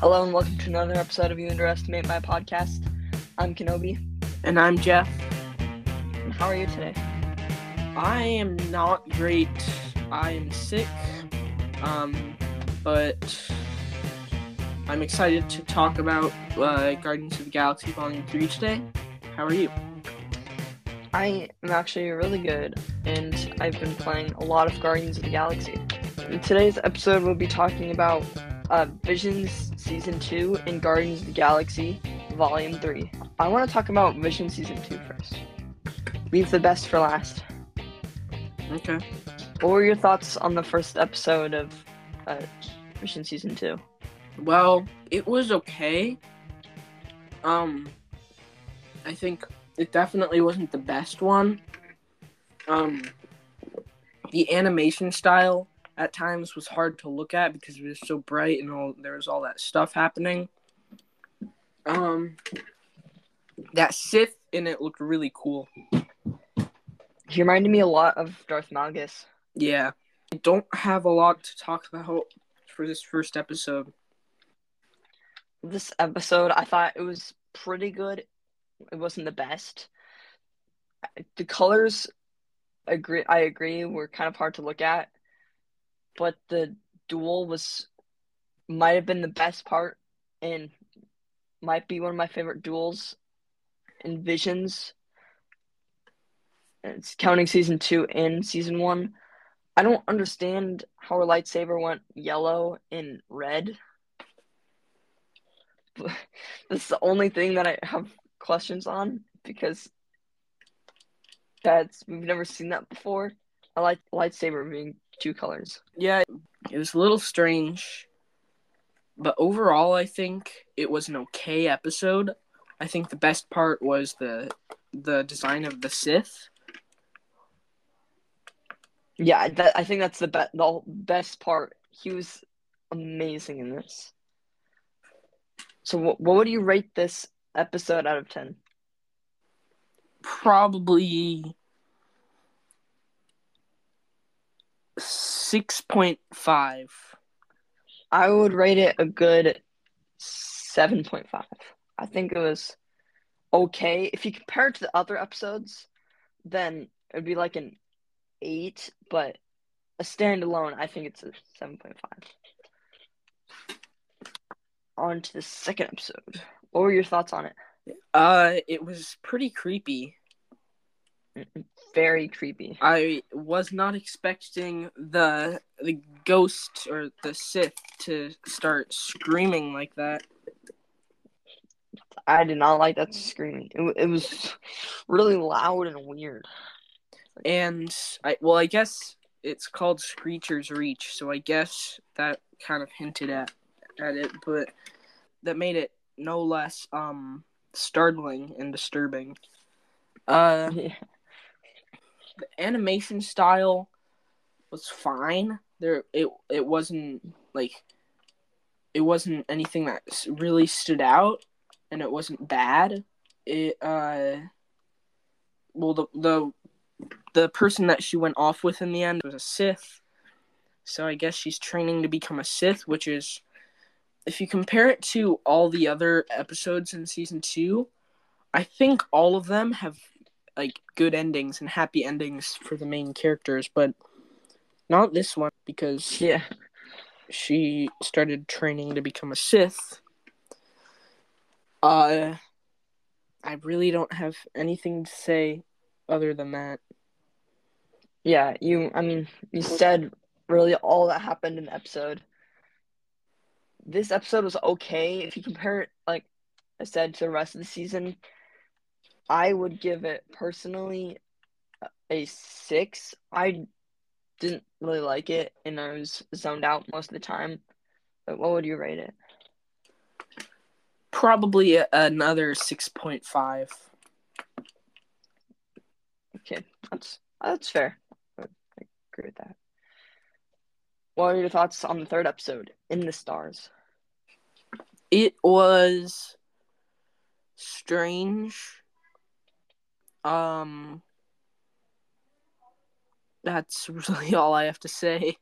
Hello and welcome to another episode of You Underestimate My Podcast. I'm Kenobi. And I'm Jeff. And how are you today? I am not great. I am sick. Um, but I'm excited to talk about uh, Guardians of the Galaxy Volume 3 today. How are you? I am actually really good, and I've been playing a lot of Guardians of the Galaxy. In today's episode, we'll be talking about uh, Visions Season 2 and Guardians of the Galaxy Volume 3. I want to talk about Vision Season 2 first. Leave the best for last. Okay. What were your thoughts on the first episode of uh, Vision Season 2? Well, it was okay. Um, I think it definitely wasn't the best one. Um, the animation style at times was hard to look at because it was so bright and all there was all that stuff happening. Um, that Sith in it looked really cool. He reminded me a lot of Darth Malgus. Yeah, I don't have a lot to talk about for this first episode. This episode, I thought it was pretty good. It wasn't the best. The colors, agree. I agree, were kind of hard to look at, but the duel was might have been the best part, and might be one of my favorite duels in Visions. It's counting season two and season one. I don't understand how her lightsaber went yellow and red. That's the only thing that I have questions on because that's we've never seen that before. I like lightsaber being two colors. Yeah, it was a little strange, but overall, I think it was an okay episode. I think the best part was the the design of the Sith. Yeah, that, I think that's the be- the best part. He was amazing in this. So, what, what would you rate this episode out of ten? Probably six point five. I would rate it a good seven point five. I think it was okay. If you compare it to the other episodes, then it'd be like an eight, but a standalone, I think it's a seven point five. On to the second episode. What were your thoughts on it? Uh, it was pretty creepy. Very creepy. I was not expecting the the ghost or the Sith to start screaming like that. I did not like that screaming. It, it was really loud and weird. And I well, I guess it's called Screecher's Reach, so I guess that kind of hinted at at it, but that made it no less um startling and disturbing. Uh, Yeah. The animation style was fine. There, it it wasn't like it wasn't anything that really stood out, and it wasn't bad. It uh, well the the the person that she went off with in the end was a Sith, so I guess she's training to become a Sith, which is if you compare it to all the other episodes in season two, I think all of them have like good endings and happy endings for the main characters, but not this one because Yeah. she started training to become a Sith. Uh, I really don't have anything to say other than that. Yeah, you I mean, you said really all that happened in the episode. This episode was okay. If you compare it, like I said, to the rest of the season, I would give it personally a six. I didn't really like it and I was zoned out most of the time. But what would you rate it? Probably a- another six point five. Okay, that's that's fair. I I agree with that. What are your thoughts on the third episode, In the Stars? It was strange. Um, that's really all I have to say.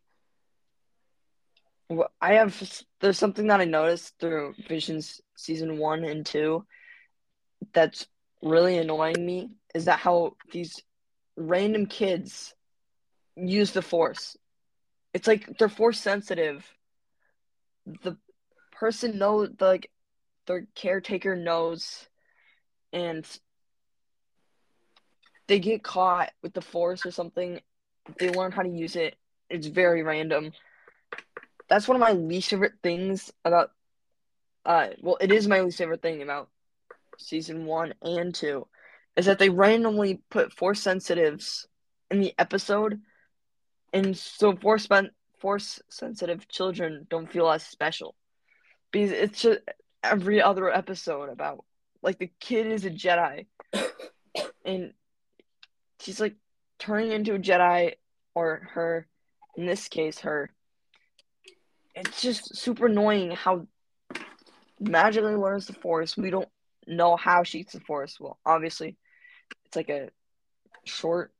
Well, I have there's something that I noticed through Visions season one and two that's really annoying me is that how these random kids use the force. It's like they're force sensitive. The person knows like their caretaker knows and they get caught with the force or something. They learn how to use it. It's very random that's one of my least favorite things about uh well it is my least favorite thing about season one and two is that they randomly put force sensitives in the episode and so force force sensitive children don't feel as special because it's just every other episode about like the kid is a Jedi and she's like turning into a Jedi or her in this case her it's just super annoying how magically learns the force. We don't know how she eats the force. Well, obviously, it's like a short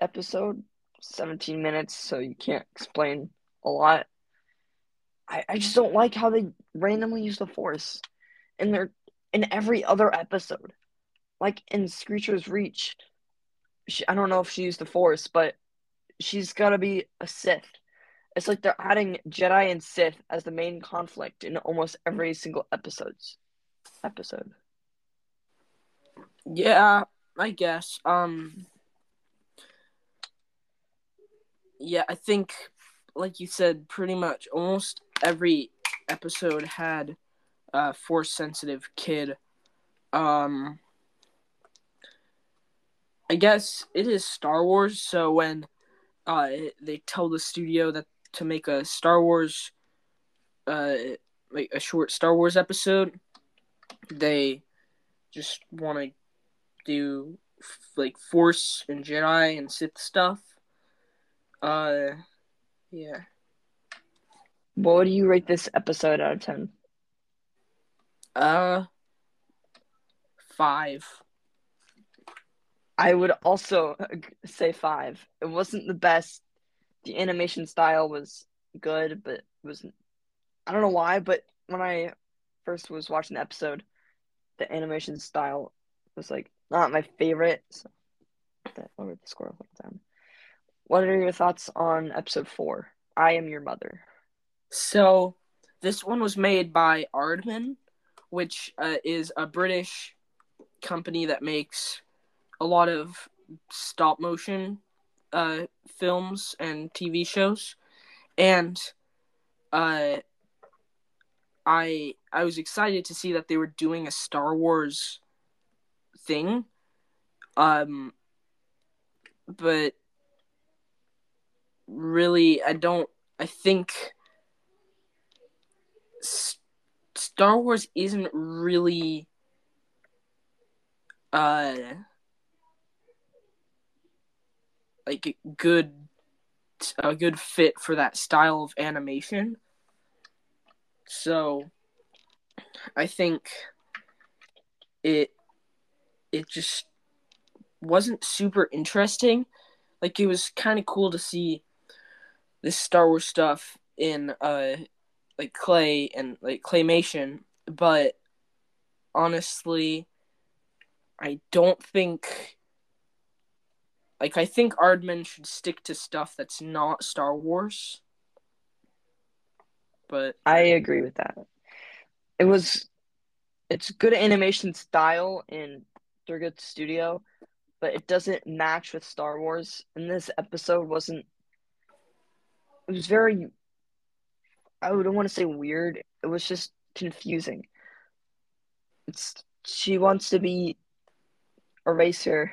episode, 17 minutes, so you can't explain a lot. I, I just don't like how they randomly use the force and they're in every other episode. Like in Screecher's Reach, she, I don't know if she used the force, but she's got to be a Sith it's like they're adding Jedi and Sith as the main conflict in almost every single episodes episode. Yeah, I guess. Um Yeah, I think like you said pretty much almost every episode had a force sensitive kid. Um I guess it is Star Wars, so when uh, they tell the studio that to make a Star Wars, uh, like a short Star Wars episode. They just want to do like Force and Jedi and Sith stuff. Uh, yeah. What do you rate this episode out of ten? Uh, five. I would also say five. It wasn't the best the animation style was good, but was I don't know why, but when I first was watching the episode, the animation style was like not my favorite. So the score. What are your thoughts on episode four? I am your mother. So this one was made by Aardman, which uh, is a British company that makes a lot of stop motion uh, films and TV shows, and uh, I I was excited to see that they were doing a Star Wars thing, um, but really I don't. I think Star Wars isn't really uh like good a good fit for that style of animation. So I think it it just wasn't super interesting. Like it was kind of cool to see this Star Wars stuff in uh like clay and like claymation, but honestly I don't think like I think Aardman should stick to stuff that's not Star Wars. But I agree with that. It was it's good animation style in Thurgood Studio, but it doesn't match with Star Wars. And this episode wasn't it was very I wouldn't want to say weird. It was just confusing. It's she wants to be Eraser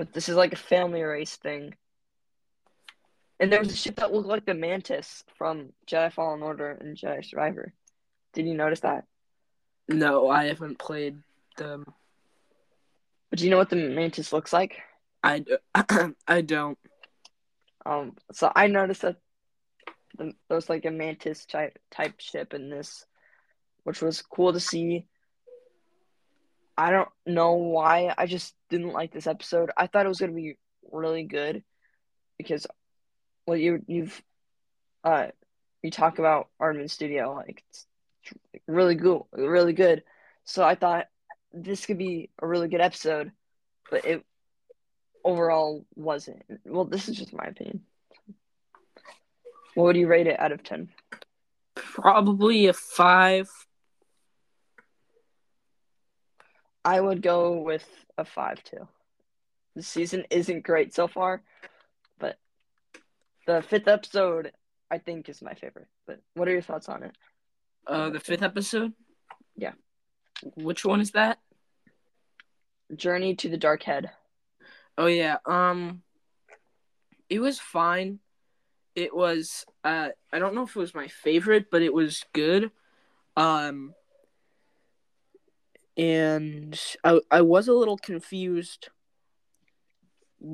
but this is like a family race thing. And there was a ship that looked like the Mantis from Jedi Fallen Order and Jedi Survivor. Did you notice that? No, I haven't played them. But do you know what the Mantis looks like? I, do- I don't. Um, so I noticed that the, there was like a Mantis type type ship in this, which was cool to see. I don't know why. I just didn't like this episode. I thought it was gonna be really good because well you you've uh you talk about Aardman Studio, like it's really good, really good. So I thought this could be a really good episode, but it overall wasn't. Well, this is just my opinion. What would you rate it out of ten? Probably a five. I would go with a five too. The season isn't great so far, but the fifth episode I think is my favorite. But what are your thoughts on it? Uh, the fifth episode. Yeah. Which one is that? Journey to the Dark Head. Oh yeah. Um, it was fine. It was. Uh, I don't know if it was my favorite, but it was good. Um, and I I was a little confused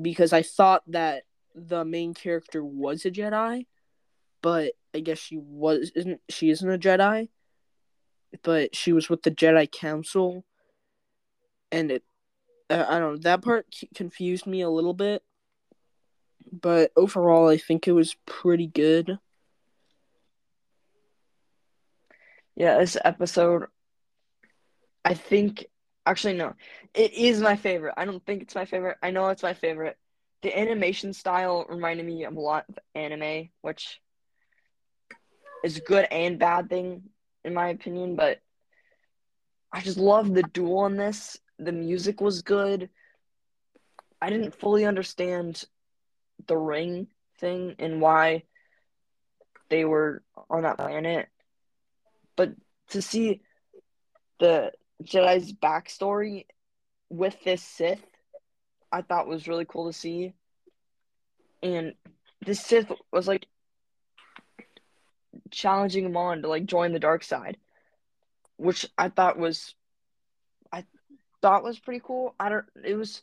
because I thought that the main character was a Jedi, but I guess she was isn't she isn't a Jedi, but she was with the Jedi Council, and it I don't know that part confused me a little bit, but overall I think it was pretty good. Yeah, this episode, I think actually no, it is my favorite. I don't think it's my favorite. I know it's my favorite. The animation style reminded me of a lot of anime, which is a good and bad thing in my opinion, but I just love the duel in this. The music was good. I didn't fully understand the ring thing and why they were on that planet. But to see the Jedi's backstory with this Sith, I thought was really cool to see. And this Sith was like challenging him on to like join the dark side, which I thought was I thought was pretty cool. I don't it was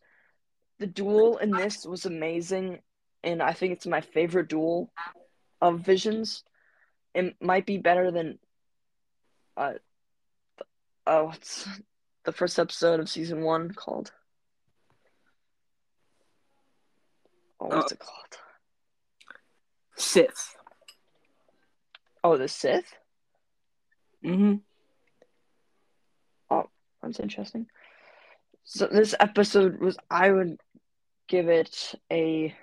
the duel in this was amazing and I think it's my favorite duel of Visions. It might be better than uh oh what's the first episode of season one called? Oh, what's uh, it called? Sith. Oh, the Sith? Mm-hmm. Oh, that's interesting. So this episode was I would give it a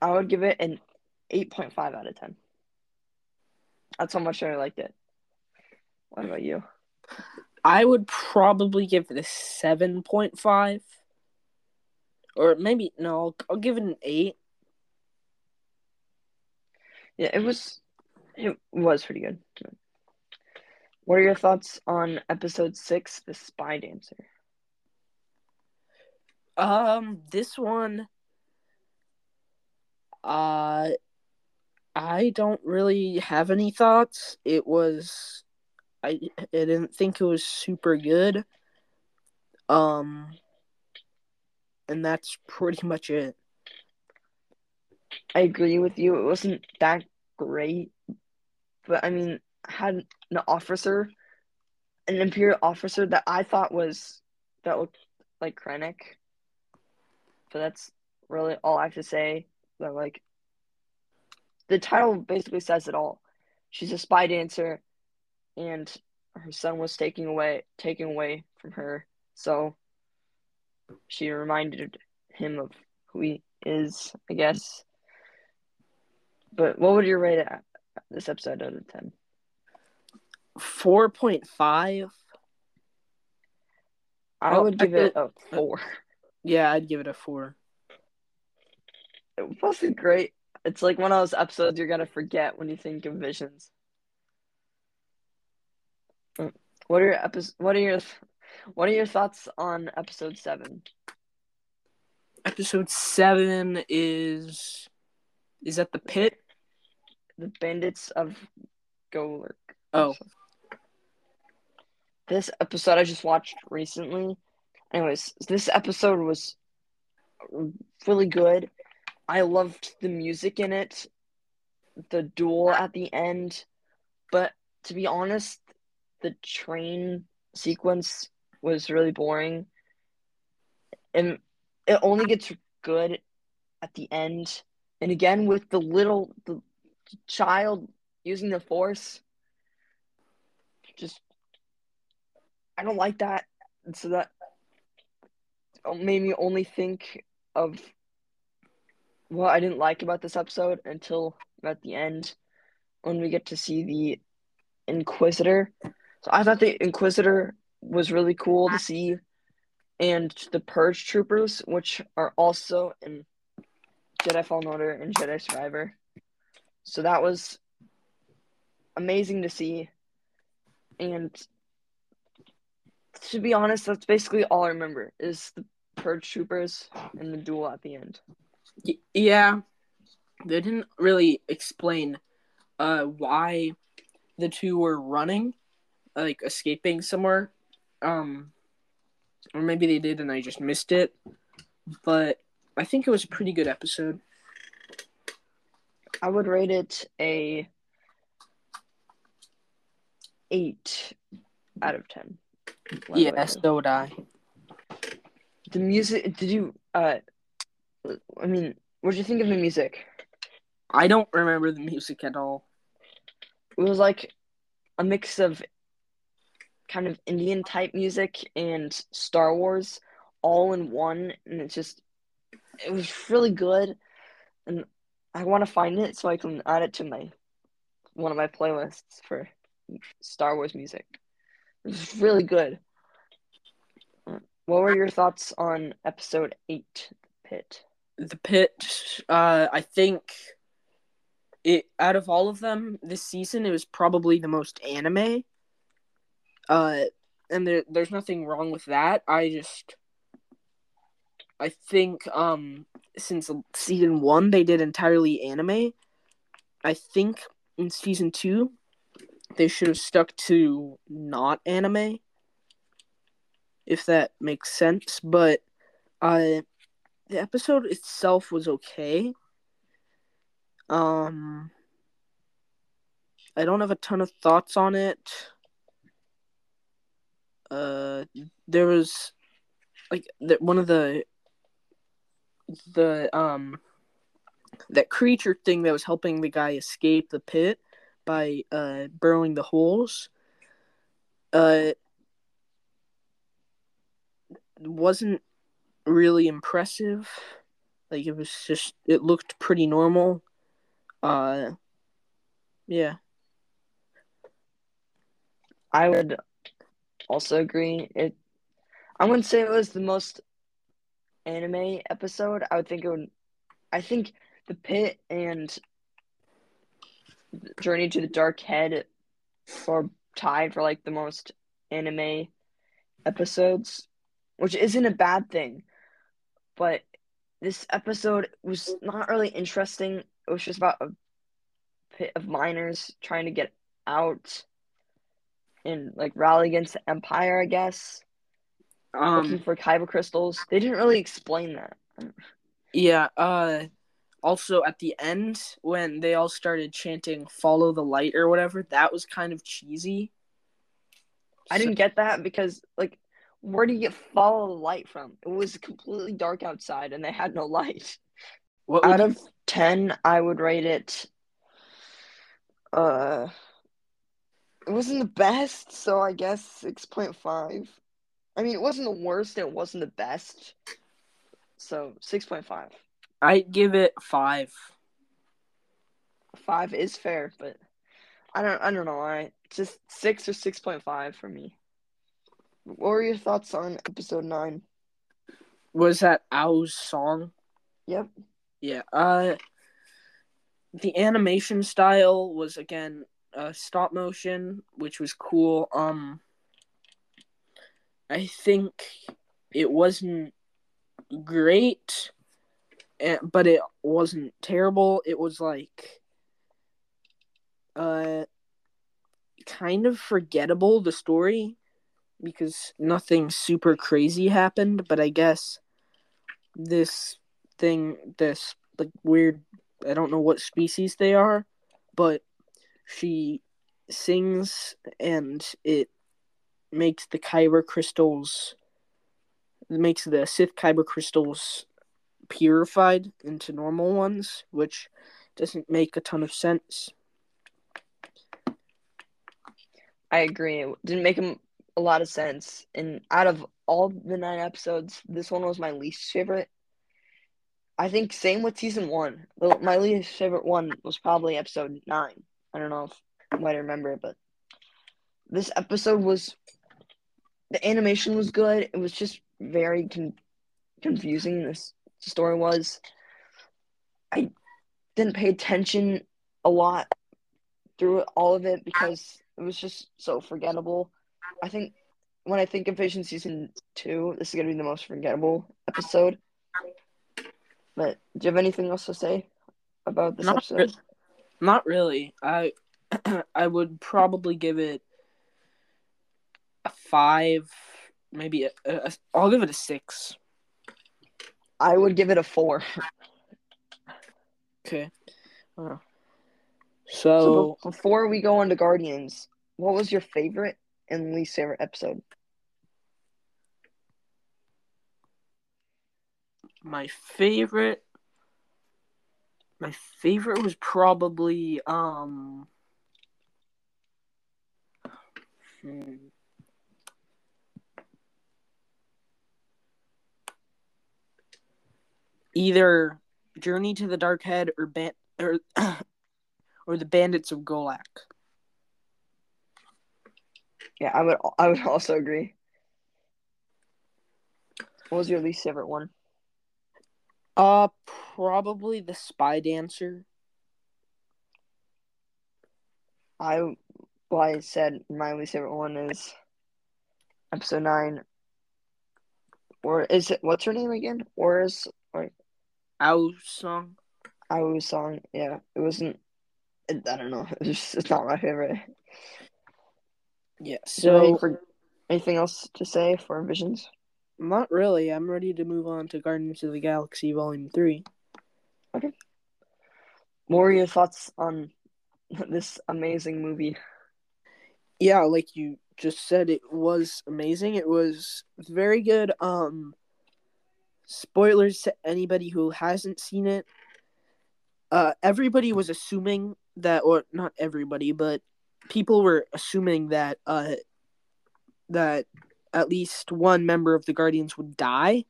I would give it an 8.5 out of 10. That's how much I liked it. What about you? I would probably give it a 7.5. Or maybe, no, I'll, I'll give it an 8. Yeah, it was it was pretty good. What are your thoughts on episode 6, The Spy Dancer? Um, this one uh, I don't really have any thoughts. It was, I, I didn't think it was super good. Um, and that's pretty much it. I agree with you. It wasn't that great, but I mean, had an officer, an imperial officer that I thought was that looked like Krennic. So that's really all I have to say that like the title basically says it all. She's a spy dancer, and her son was taken away taken away from her. So she reminded him of who he is, I guess. But what would you rate it this episode out of ten? Four point five. I oh, would give I, it a uh, uh, four. Yeah, I'd give it a four it wasn't great. It's like one of those episodes you're gonna forget when you think of visions. What are your epi- What are your What are your thoughts on episode seven? Episode seven is is that the pit? The Bandits of Golak. Oh. This episode I just watched recently. Anyways, this episode was really good. I loved the music in it, the duel at the end, but to be honest, the train sequence was really boring. And it only gets good at the end And again with the little the child using the force just I don't like that. So that oh, made me only think of what I didn't like about this episode until at the end when we get to see the Inquisitor. So I thought the Inquisitor was really cool to see, and the Purge Troopers, which are also in Jedi Fallen Order and Jedi Survivor. So that was amazing to see. And to be honest, that's basically all I remember is the Purge Troopers and the duel at the end. Yeah, they didn't really explain uh, why the two were running, like escaping somewhere. Um, or maybe they did and I just missed it. But I think it was a pretty good episode. I would rate it a eight out of ten. Yeah, so would I. The music. Did you? Uh, I mean, what did you think of the music? I don't remember the music at all. It was like a mix of kind of Indian type music and Star Wars all in one, and it's just it was really good. And I want to find it so I can add it to my one of my playlists for Star Wars music. It was really good. What were your thoughts on episode eight, The Pit? The Pit, uh, I think it out of all of them this season, it was probably the most anime. Uh, and there, there's nothing wrong with that. I just, I think, um, since season one they did entirely anime, I think in season two they should have stuck to not anime if that makes sense. But uh the episode itself was okay. Um i don't have a ton of thoughts on it uh there was like the, one of the the um that creature thing that was helping the guy escape the pit by uh, burrowing the holes. Uh, wasn't really impressive. Like it was just it looked pretty normal. Uh, yeah. I would also agree. It I wouldn't say it was the most anime episode. I would think it would I think the pit and Journey to the Dark Head are tied for like the most anime episodes, which isn't a bad thing. But this episode was not really interesting. It was just about a pit of miners trying to get out and like rally against the Empire, I guess. Um, looking for kyber crystals. They didn't really explain that. Yeah, uh also at the end when they all started chanting follow the light or whatever that was kind of cheesy i didn't get that because like where do you get follow the light from it was completely dark outside and they had no light what out of 10 i would rate it uh it wasn't the best so i guess 6.5 i mean it wasn't the worst and it wasn't the best so 6.5 I give it five. Five is fair, but I don't. I don't know. I just six or six point five for me. What were your thoughts on episode nine? Was that Aau's song? Yep. Yeah. Uh, the animation style was again uh, stop motion, which was cool. Um, I think it wasn't great but it wasn't terrible. It was like uh kind of forgettable the story because nothing super crazy happened, but I guess this thing this like weird I don't know what species they are, but she sings and it makes the kyber crystals makes the Sith kyber crystals purified into normal ones, which doesn't make a ton of sense. I agree. It didn't make a lot of sense. And out of all the nine episodes, this one was my least favorite. I think same with season one. My least favorite one was probably episode nine. I don't know if you might remember, it, but this episode was the animation was good. It was just very con- confusing. This story was. I didn't pay attention a lot through all of it because it was just so forgettable. I think when I think of Vision season two, this is gonna be the most forgettable episode. But do you have anything else to say about this not episode? Not really. I I would probably give it a five, maybe a, a, I'll give it a six. I would give it a four. Okay. So, So, before we go on to Guardians, what was your favorite and least favorite episode? my favorite my favorite was probably um hmm. either Journey to the Dark Head or ban- or or the Bandits of Golak. Yeah, I would. I would also agree. What was your least favorite one? Uh, probably the Spy Dancer. I, well, I said my least favorite one is episode nine. Or is it what's her name again? Or is or Aau song. Aau's song? Yeah, it wasn't. It, I don't know. It's just, it's not my favorite. Yeah. So, anything, for, anything else to say for Visions? Not really. I'm ready to move on to Guardians of the Galaxy Volume Three. What were your thoughts on this amazing movie? yeah like you just said it was amazing it was very good um spoilers to anybody who hasn't seen it uh everybody was assuming that or not everybody but people were assuming that uh that at least one member of the guardians would die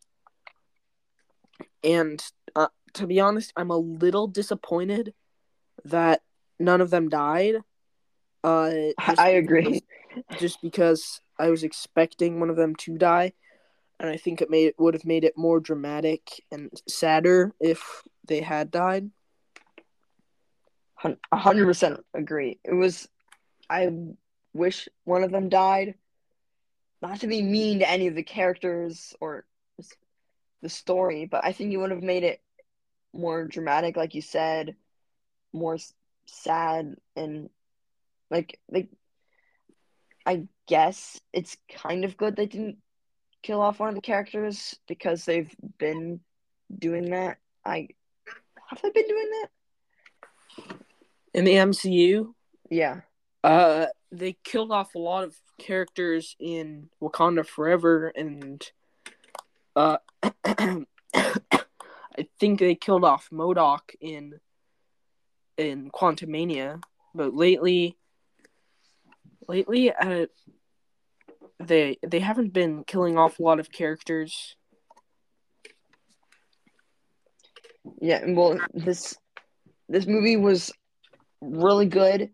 and uh, to be honest i'm a little disappointed that none of them died uh I because- agree. just because I was expecting one of them to die, and I think it made would have made it more dramatic and sadder if they had died. Hundred percent agree. It was. I wish one of them died. Not to be mean to any of the characters or the story, but I think you would have made it more dramatic, like you said, more sad and like like. I guess it's kind of good they didn't kill off one of the characters because they've been doing that. I have they been doing that? In the MCU, Yeah. uh, they killed off a lot of characters in Wakanda Forever, and uh, I think they killed off MODOK in in Quantumania, but lately, lately, uh, they they haven't been killing off a lot of characters. Yeah, well, this this movie was really good,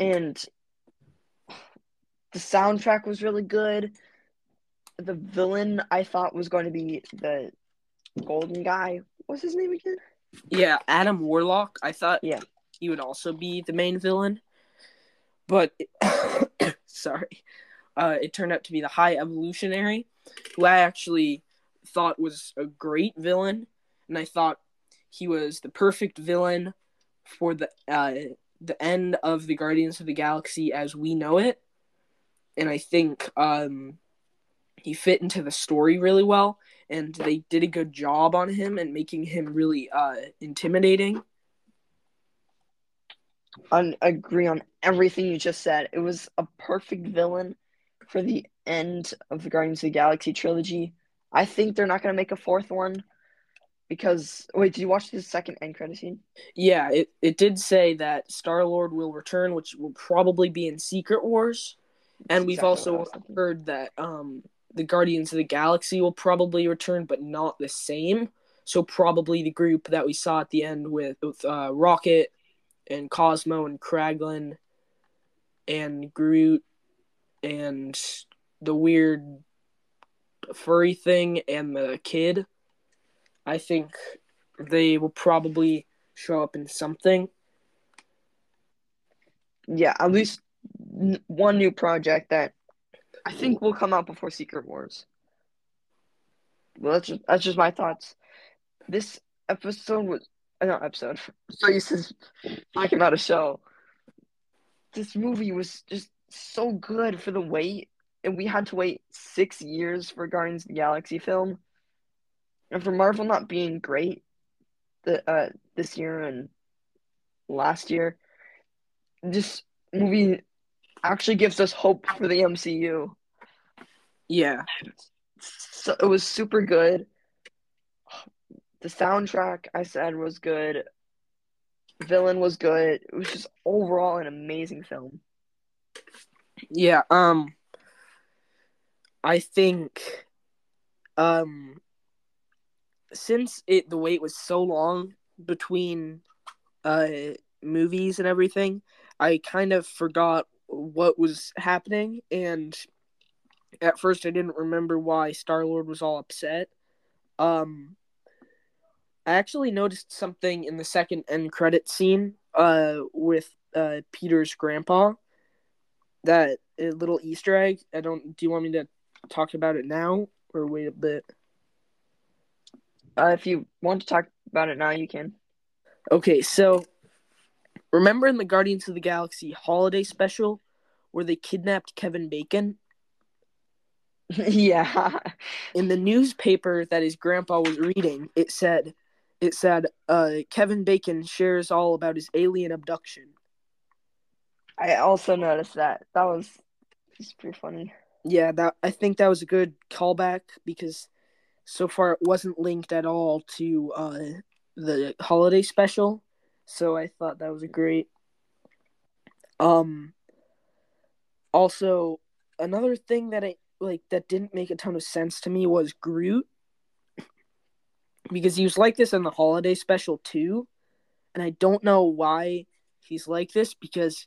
and the soundtrack was really good. The villain I thought was going to be the golden guy. What's his name again? Yeah, Adam Warlock. I thought Yeah. he would also be the main villain, but sorry, uh, it turned out to be the High Evolutionary, who I actually thought was a great villain, and I thought he was the perfect villain for the uh, the end of the Guardians of the Galaxy as we know it, and I think um, he fit into the story really well and they did a good job on him and making him really uh, intimidating. I agree on everything you just said. It was a perfect villain for the end of the Guardians of the Galaxy trilogy. I think they're not going to make a fourth one. Because wait, did you watch the second end credit scene? Yeah, it, it did say that Star Lord will return, which will probably be in Secret Wars. And we've Exactly also heard that um the Guardians of the Galaxy will probably return, but not the same. So probably the group that we saw at the end with, with uh, Rocket and Cosmo and Kraglin and Groot and the weird furry thing and the kid. I think they will probably show up in something. Yeah, at least one new project that I think will come out before Secret Wars. Well, that's just, that's just my thoughts. This episode was uh, not episode. So you said talking about a show. This movie was just so good for the wait, and we had to wait six years for Guardians of the Galaxy film, and for Marvel not being great, the uh this year and last year. This movie actually gives us hope for the MCU. Yeah. So it was super good. The soundtrack I said was good. Villain was good. It was just overall an amazing film. Yeah, um I think um since it the wait was so long between uh movies and everything, I kind of forgot what was happening and at first I didn't remember why Star-Lord was all upset. Um I actually noticed something in the second end credit scene uh with uh Peter's grandpa that a little Easter egg. I don't. Do you want me to talk about it now or wait a bit? Uh, if you want to talk about it now, you can. Okay, so remember in the Guardians of the Galaxy holiday special where they kidnapped Kevin Bacon? yeah. In the newspaper that his grandpa was reading, it said, "It said uh, Kevin Bacon shares all about his alien abduction." I also noticed that. That was just pretty funny. Yeah, that I think that was a good callback because so far it wasn't linked at all to uh, the holiday special, so I thought that was a great. Um. Also, another thing that I like that didn't make a ton of sense to me was Groot, because he was like this in the holiday special too, and I don't know why he's like this because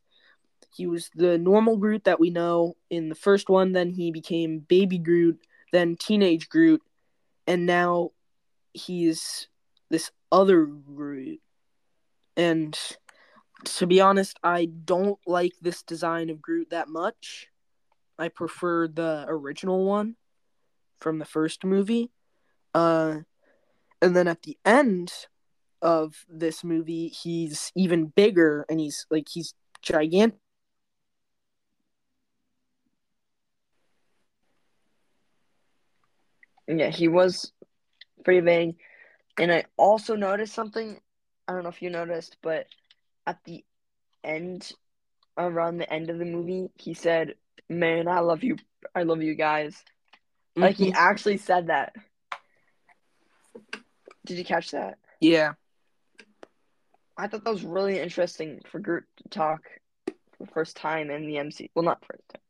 he was the normal Groot that we know in the first one, then he became Baby Groot, then Teenage Groot, and now he's this other Groot. And to be honest, I don't like this design of Groot that much. I prefer the original one from the first movie. Uh, and then at the end of this movie, he's even bigger and he's like he's gigantic. Yeah, he was pretty vague. And I also noticed something. I don't know if you noticed, but at the end, around the end of the movie, he said, "Man, I love you. I love you guys." Like he Mhm. actually said that. Did you catch that? Yeah. I thought that was really interesting for Groot to talk for the first time in the MC. Well, not first time.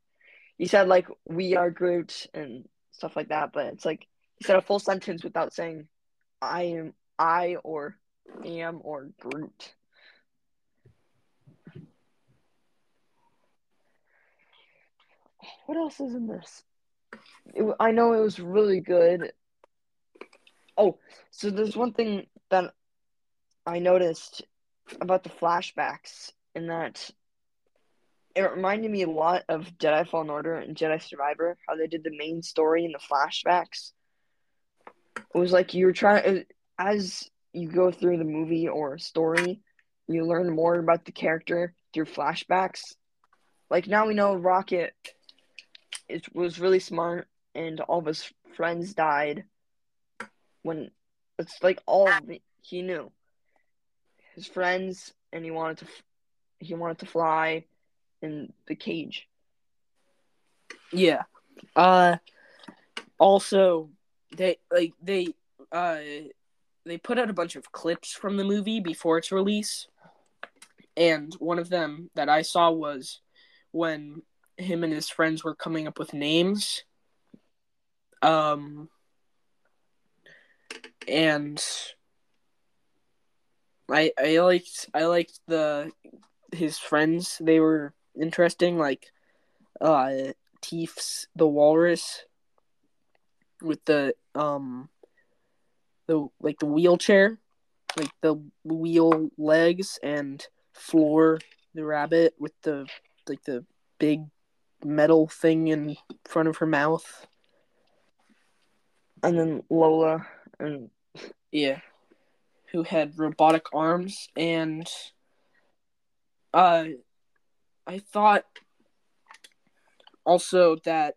He said like "We are Groot" and stuff like that, but it's like he said a full sentence without saying "I am I" or "am" or "Groot." What else is in this? It, I know it was really good. Oh, so there's one thing that I noticed about the flashbacks in that it reminded me a lot of Jedi Fallen Order and Jedi Survivor, how they did the main story in the flashbacks. It was like you were trying, as you go through the movie or story, you learn more about the character through flashbacks. Like now we know Rocket is, was really smart and all of his friends died when it's like all the, he knew his friends and he wanted to he wanted to fly in the cage. Yeah. Uh also they like they uh they put out a bunch of clips from the movie before its release, and one of them that I saw was when him and his friends were coming up with names. Um, and I I liked I liked the his friends. They were interesting, like uh Teefs the walrus with the um the like the wheelchair, like the wheel legs and floor the rabbit with the like the big metal thing in front of her mouth. And then Lylla and yeah, who had robotic arms and uh I thought also that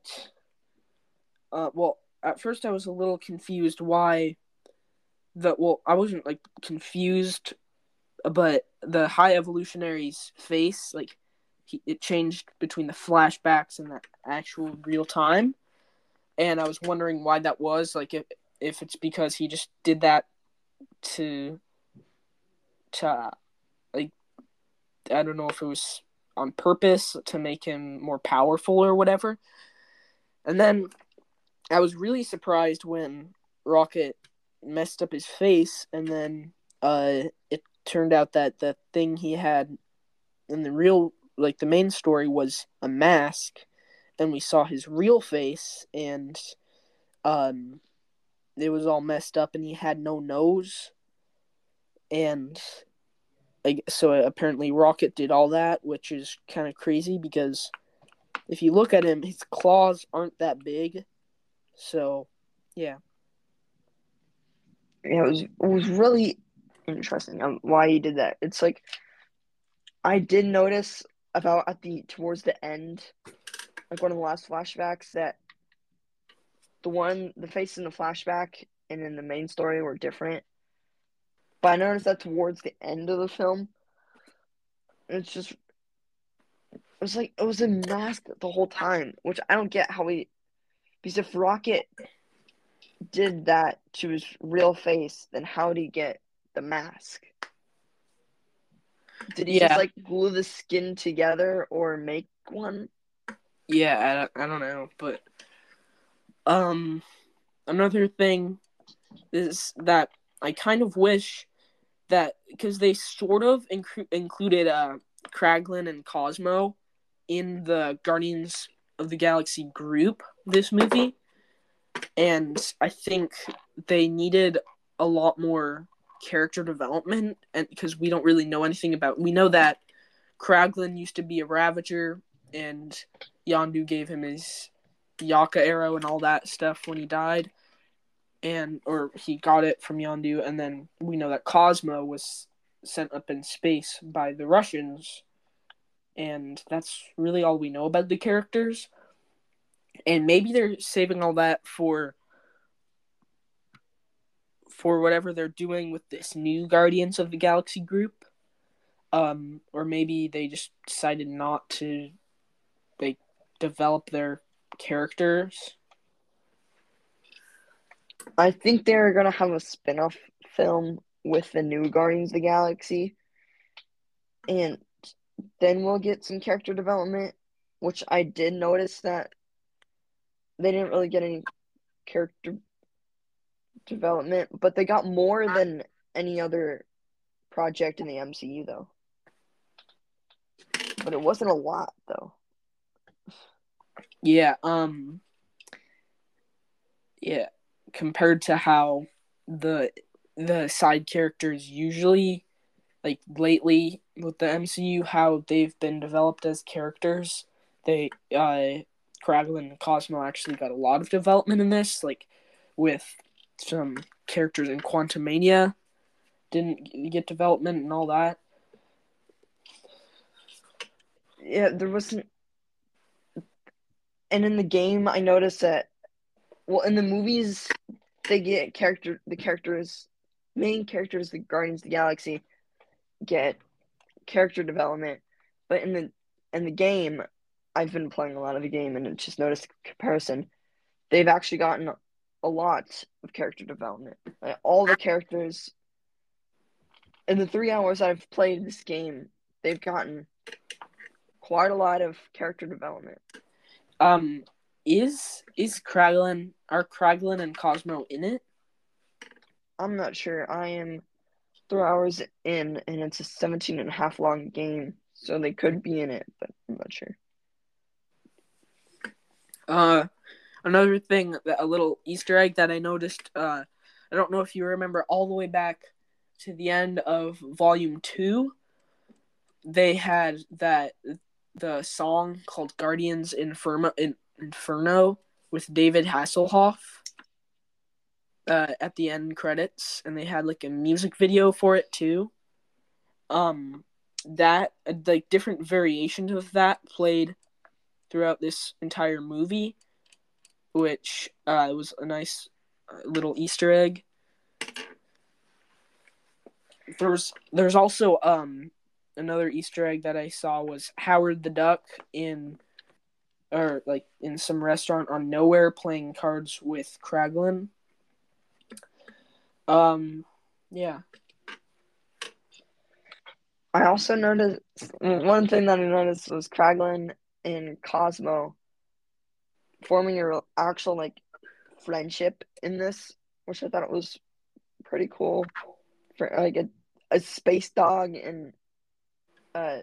uh well at first I was a little confused why the well I wasn't like confused but the high evolutionary's face like he, it changed between the flashbacks and the actual real time. And I was wondering why that was like if if it's because he just did that to to like I don't know if it was on purpose to make him more powerful or whatever. And then I was really surprised when Rocket messed up his face and then uh it turned out that the thing he had in the real like the main story was a mask and we saw his real face and um it was all messed up and he had no nose and so apparently rocket did all that which is kind of crazy because if you look at him his claws aren't that big. So yeah. Yeah it was it was really interesting why he did that. It's like i did notice about at the towards the end like one of the last flashbacks that the one the face in the flashback and in the main story were different. But I noticed that towards the end of the film, it's just it was like it was a mask the whole time, which I don't get how he because if Rocket did that to his real face, then how did he get the mask? Did he yeah. just like glue the skin together or make one? Yeah, I don't, I don't know, but um, another thing is that I kind of wish that because they sort of inc- included uh Kraglin and Cosmo in the Guardians of the Galaxy group this movie, and I think they needed a lot more character development, and because we don't really know anything about, we know that Kraglin used to be a Ravager, and Yondu gave him his Yaka arrow and all that stuff when he died, and or he got it from Yondu, and then we know that Cosmo was sent up in space by the Russians, and that's really all we know about the characters. And maybe they're saving all that for for whatever they're doing with this new Guardians of the Galaxy group. Um, or maybe they just decided not to like develop their characters? I think they're gonna have a spin-off film with the new Guardians of the Galaxy. And then we'll get some character development, which I did notice that they didn't really get any character development, but they got more than any other project in the MCU though. But it wasn't a lot though. Yeah, um yeah, compared to how the the side characters usually like lately with the MCU how they've been developed as characters. They uh Kraglin and Cosmo actually got a lot of development in this, like with some characters in Quantumania didn't get development and all that. Yeah, there wasn't and in the game, I noticed that. Well, in the movies, they get character. The characters, main characters, the Guardians of the Galaxy, get character development. But in the in the game, I've been playing a lot of the game, and just noticed comparison. They've actually gotten a lot of character development. Like, all the characters in the three hours I've played this game, they've gotten quite a lot of character development. Um, is is Kraglin are Kraglin and Cosmo in it? I'm not sure. I am three hours in, and it's a 17 and a half long game, so they could be in it, but I'm not sure. Uh, another thing that a little Easter egg that I noticed. Uh, I don't know if you remember all the way back to the end of Volume Two. They had that the song called Guardians Inferno in, Inferno with David Hasselhoff uh, at the end credits, and they had like a music video for it too. Um, that like different variations of that played throughout this entire movie, which uh, was a nice uh, little Easter egg. There's there's also um another Easter egg that I saw was Howard the Duck in or like in some restaurant on nowhere playing cards with Kraglin. Um yeah. I also noticed one thing that I noticed was Kraglin and Cosmo forming a actual like friendship in this, which I thought was pretty cool for like a, a space dog and uh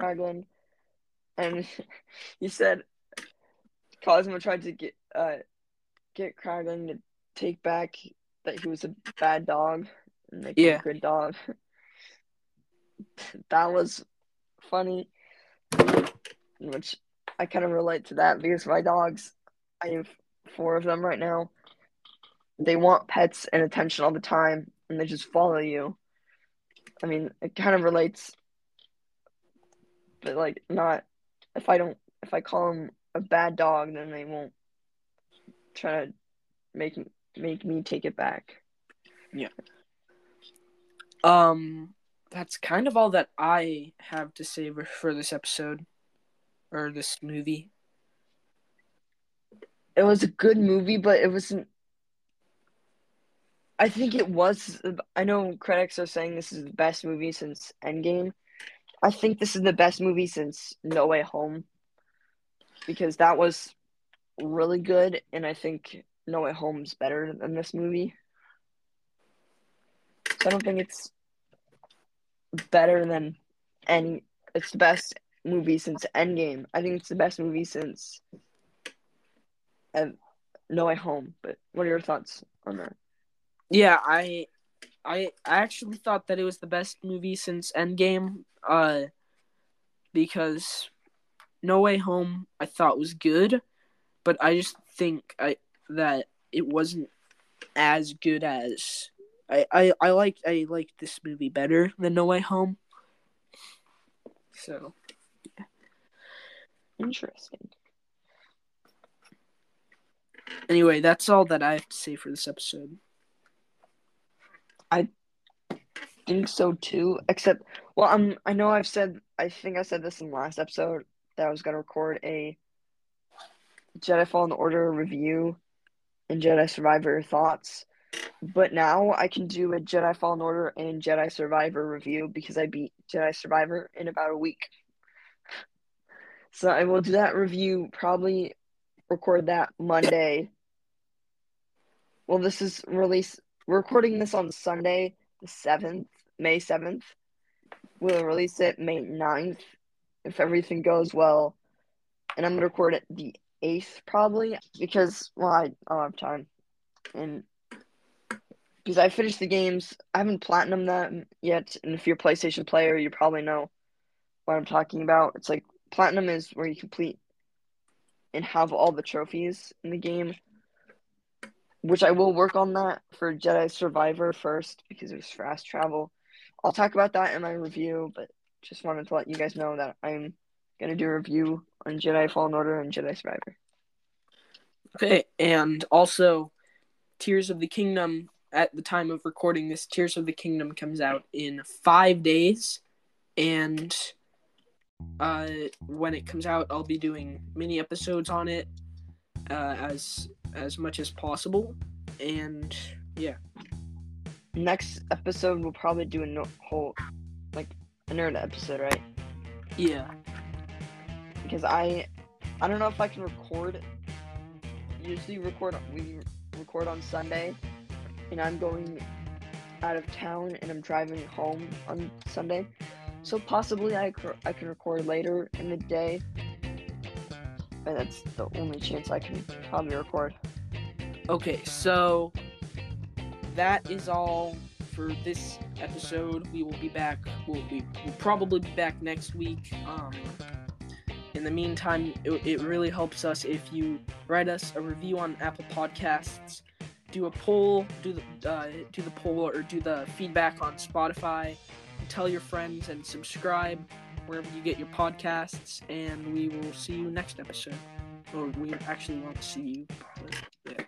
Kraglin. And he said Cosmo tried to get uh get Kraglin to take back that he was a bad dog and make him Yeah. a good dog. that was funny. Which I kind of relate to that because my dogs, I have four of them right now. They want pets and attention all the time, and they just follow you. I mean, it kind of relates, but like not. If I don't, if I call them a bad dog, then they won't try to make make me take it back. Yeah. Um that's kind of all that I have to say for- for this episode or this movie. It was a good movie, but it wasn't. I think it was. I know critics are saying this is the best movie since Endgame. I think this is the best movie since No Way Home because that was really good, and I think No Way Home's better than this movie. So I don't think it's better than any. It's the best movie since Endgame. I think it's the best movie since No Way Home. But what are your thoughts on that? Yeah, I I I actually thought that it was the best movie since Endgame uh because No Way Home I thought was good, but I just think I that it wasn't as good as I I I like I like this movie better than No Way Home. So, Interesting. anyway, that's all that I have to say for this episode. Think so too. Except, well, um, I know I've said, I think I said this in the last episode that I was gonna record a Jedi Fallen Order review and Jedi Survivor thoughts, but now I can do a Jedi Fallen Order and Jedi Survivor review because I beat Jedi Survivor in about a week. So I will do that review. Probably record that Monday. Well, this is release. Recording this on Sunday, the seventh, May seventh. We'll release it May 9th if everything goes well, and I'm gonna record it the eighth probably because well I, I don't have time, and because I finished the games, I haven't platinum them yet. And if you're a PlayStation player, you probably know what I'm talking about. It's like platinum is where you complete and have all the trophies in the game. Which I will work on that for Jedi Survivor first because it was fast travel. I'll talk about that in my review, but just wanted to let you guys know that I'm gonna do a review on Jedi Fallen Order and Jedi Survivor. Okay, and also Tears of the Kingdom at the time of recording this Tears of the Kingdom comes out in 5 days and uh when it comes out I'll be doing mini episodes on it uh as as much as possible. And yeah. Next episode, we'll probably do a no- whole, like, a nerd episode, right? Yeah. Because I, I don't know if I can record. Usually, record we record on Sunday, and I'm going out of town and I'm driving home on Sunday. So possibly I, cr- I can record later in the day. But that's the only chance I can probably record. Okay, so that is all for this episode. We will be back. We'll be we'll probably be back next week. Um, in the meantime, it, it really helps us if you write us a review on Apple Podcasts, do a poll, do the uh, do the poll or do the feedback on Spotify, tell your friends and subscribe wherever you get your podcasts, and we will see you next episode. Or we actually won't see you. But